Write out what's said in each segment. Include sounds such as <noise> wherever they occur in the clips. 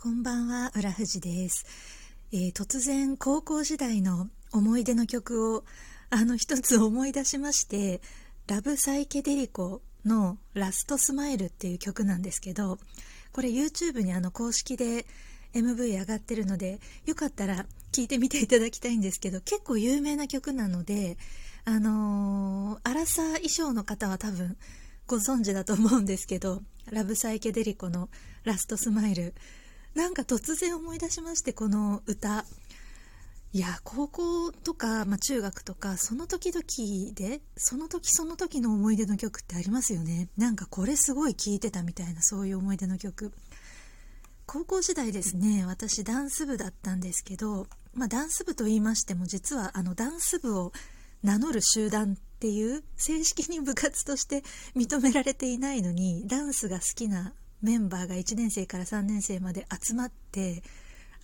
こんばんは、浦富です、えー、突然高校時代の思い出の曲をあの一つ思い出しましてラブサイケデリコのラストスマイルっていう曲なんですけどこれ YouTube にあの公式で MV 上がってるのでよかったら聴いてみていただきたいんですけど結構有名な曲なのであのー、アラサー衣装の方は多分ご存知だと思うんですけどラブサイケデリコのラストスマイルなんか突然思い出しましてこの歌。いや高校とか、まあ、中学とかその時々でその時その時の思い出の曲ってありますよね。なんかこれすごい聴いてたみたいなそういう思い出の曲。高校時代ですね私ダンス部だったんですけど、まあ、ダンス部と言いましても実はあのダンス部を名乗る集団っていう正式に部活として認められていないのにダンスが好きなメンバーが1年生から3年生まで集まって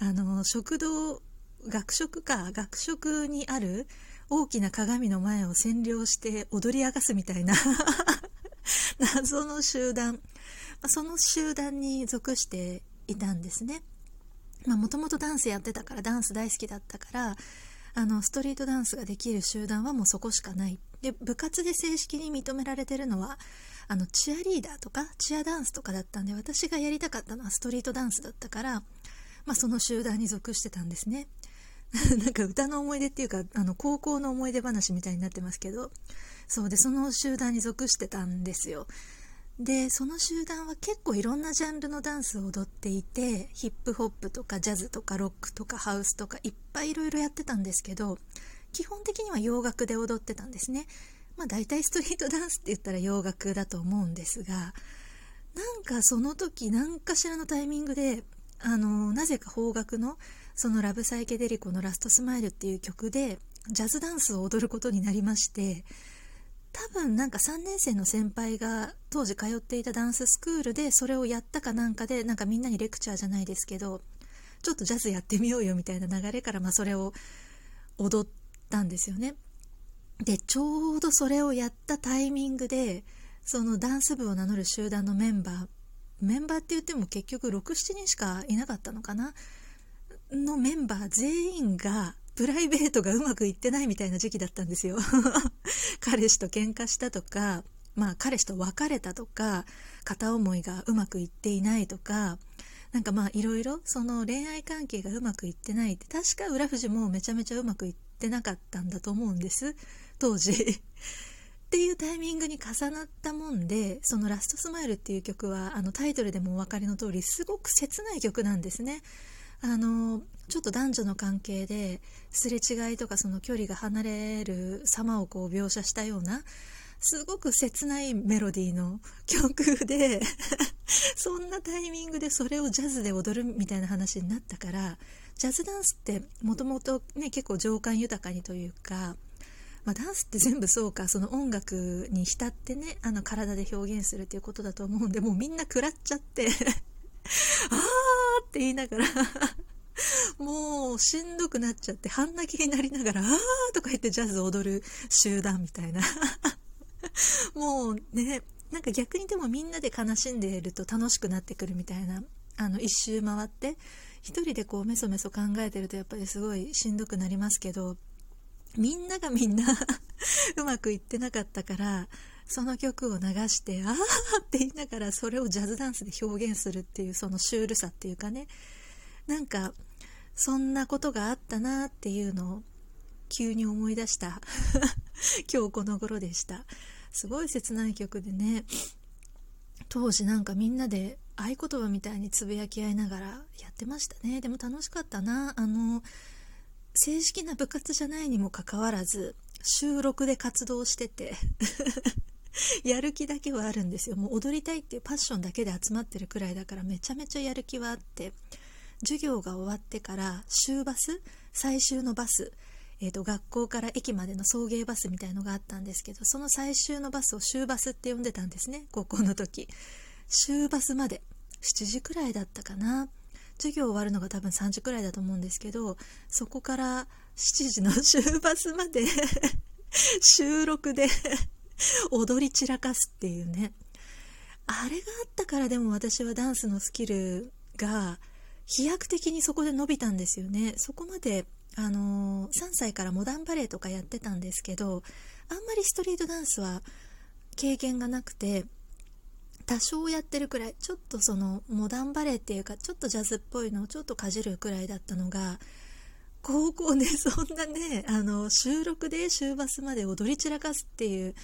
あの食堂学食か学食にある大きな鏡の前を占領して踊り明かすみたいな <laughs> 謎の集団。その集団に属していたんですね。もともとダンスやってたからダンス大好きだったからあのストリートダンスができる集団はもうそこしかない。で部活で正式に認められてるのはあのチアリーダーとかチアダンスとかだったんで私がやりたかったのはストリートダンスだったから、まあ、その集団に属してたんですね。<laughs> なんか歌の思い出っていうかあの高校の思い出話みたいになってますけどそうでその集団に属してたんですよ。でその集団は結構いろんなジャンルのダンスを踊っていてヒップホップとかジャズとかロックとかハウスとかいっぱいいろいろやってたんですけど基本的には洋楽で踊ってたんですね。まあ大体ストリートダンスって言ったら洋楽だと思うんですがなんかその時何かしらのタイミングであのなぜか邦楽のその「ラブサイケデリコ」の「ラストスマイル」っていう曲でジャズダンスを踊ることになりまして多分なんか3年生の先輩が当時通っていたダンススクールでそれをやったかなんかでなんかみんなにレクチャーじゃないですけどちょっとジャズやってみようよみたいな流れからまあそれを踊ったんですよね。でちょうどそれをやったタイミングでそのダンス部を名乗る集団のメンバーメンバーって言っても結局67人しかいなかったのかな？のメンバー全員がプライベートがうまくいってないみたいな時期だったんですよ。彼氏と喧嘩したとかまあ彼氏と別れたとか片思いがうまくいっていないとかなんかまあいろいろその恋愛関係がうまくいってないって確か浦富もめちゃめちゃうまくいってなかったんだと思うんです。当時。っていうタイミングに重なったもんでその「ラストスマイル」っていう曲はあのタイトルでもお分かりの通りすごく切ない曲なんですね。あのちょっと男女の関係ですれ違いとかその距離が離れる様をこう描写したようなすごく切ないメロディーの曲で <laughs> そんなタイミングでそれをジャズで踊るみたいな話になったからジャズダンスってもともと結構情感豊かにというかまあ、ダンスって全部そうかその音楽に浸ってねあの体で表現するっていうことだと思うんでもうみんな食らっちゃって <laughs> ああーって言いながら <laughs> もうしんどくなっちゃって半泣きになりながらあーとか言ってジャズ踊る集団みたいな。<laughs> もうねなんか逆にでもみんなで悲しんでいると楽しくなってくるみたいなあの一周回って一人でこうメソメソ考えてるとやっぱりすごいしんどくなりますけどみんながみんな <laughs> うまくいってなかったからその曲を流して「ああ!」って言いながらそれをジャズダンスで表現するっていうそのシュールさっていうかね。なんかそんなことがあったなっていうのを急に思い出した。<laughs> 今日この頃でした。すごい切ない曲でね。当時なんかみんなで合言葉みたいにつぶやき合いながらやってましたね。でも楽しかったな。あの正式な部活じゃないにもかかわらず収録で活動してて <laughs> やる気だけはあるんですよ。もう踊りたいっていうパッションだけで集まってるくらいだからめちゃめちゃやる気はあって授業が終わってから終バス最終のバス、えーと、学校から駅までの送迎バスみたいのがあったんですけどその最終のバスを終バスって呼んでたんですね高校の時。終バスまで。7時くらいだったかな。授業終わるのが多分3時くらいだと思うんですけどそこから7時の終バスまで <laughs> 収録で踊り散らかすっていうね。あれがあったからでも私はダンスのスキルが飛躍的にそこで伸びたんですよね。そこまで、あのー、3歳からモダンバレエとかやってたんですけどあんまりストリートダンスは経験がなくて多少やってるくらいちょっとそのモダンバレエっていうかちょっとジャズっぽいのをちょっとかじるくらいだったのが高校でそんなね <laughs> あの収録で週バスまで踊り散らかすっていう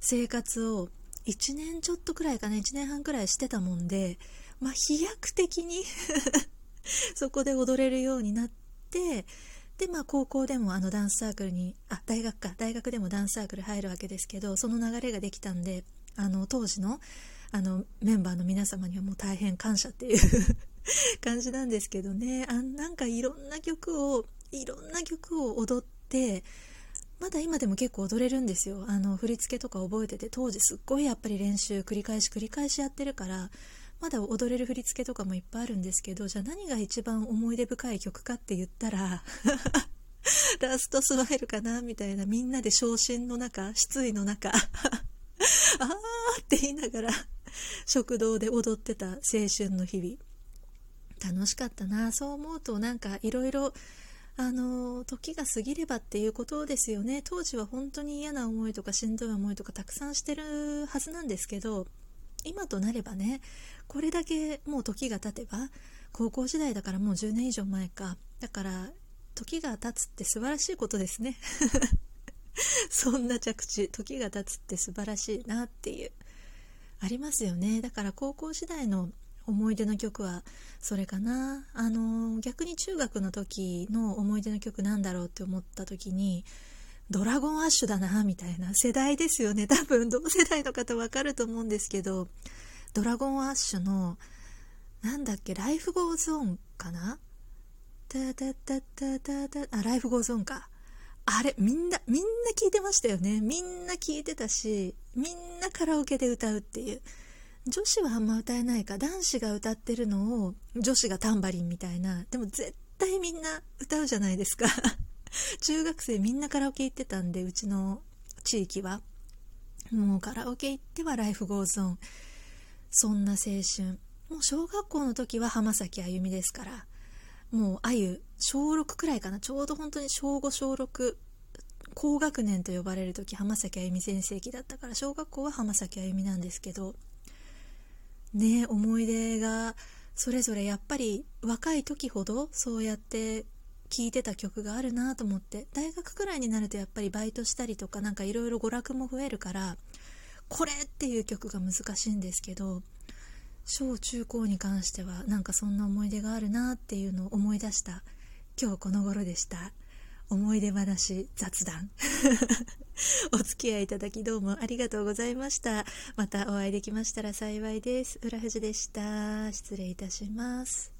生活を1年ちょっとくらいかな1年半くらいしてたもんでまあ飛躍的に <laughs> そこで踊れるようになってでまあ高校でもあのダンスサークルにあ大学か大学でもダンスサークル入るわけですけどその流れができたんであの当時のあのメンバーの皆様にはもう大変感謝っていう <laughs> 感じなんですけどね。あなんかいろんな曲をいろんな曲を踊ってまだ今でも結構踊れるんですよ。あの振り付けとか覚えてて当時すっごいやっぱり練習繰り返し繰り返しやってるからまだ踊れる振り付けとかもいっぱいあるんですけどじゃあ何が一番思い出深い曲かって言ったら <laughs> ラストスマイルかなみたいなみんなで昇進の中失意の中 <laughs> あーって言いながら <laughs> 食堂で踊ってた青春の日々。楽しかったな。そう思うとなんかいろいろあの時が過ぎればっていうことですよね。当時は本当に嫌な思いとかしんどい思いとかたくさんしてるはずなんですけど今となればねこれだけもう時が経てば高校時代だからもう10年以上前か。だから時が経つって素晴らしいことですね。<laughs> そんな着地。時が経つって素晴らしいなっていう。ありますよね。だから高校時代の思い出の曲はそれかな。あの逆に中学の時の思い出の曲なんだろうって思った時に Dragon Ash だなみたいな。世代ですよね。多分同世代の方わかると思うんですけど Dragon Ash のなんだっけ Life goes on かな？タタタタタタあ Life goes on か。あれみんなみんな聞いてましたよね。みんな聞いてたしみんなカラオケで歌うっていう。女子はあんま歌えないか。男子が歌ってるのを女子がタンバリンみたいな。でも絶対みんな歌うじゃないですか。<laughs> 中学生みんなカラオケ行ってたんでうちの地域は。もうカラオケ行っては Life goes on。そんな青春。もう小学校の時は浜崎あゆみですから。もうあゆ小6くらいかな。ちょうど本当に小5小6高学年と呼ばれる時浜崎あゆみ全盛期だったから小学校は浜崎あゆみなんですけどね思い出がそれぞれやっぱり若い時ほどそうやって聴いてた曲があるなと思って大学くらいになるとやっぱりバイトしたりとかなんかいろいろ娯楽も増えるからこれっていう曲が難しいんですけど小中高に関してはなんかそんな思い出があるなっていうのを思い出した今日この頃でした。思い出話雑談。<laughs> お付き合いいただきどうもありがとうございました。またお会いできましたら幸いです。浦富士でした。失礼いたします。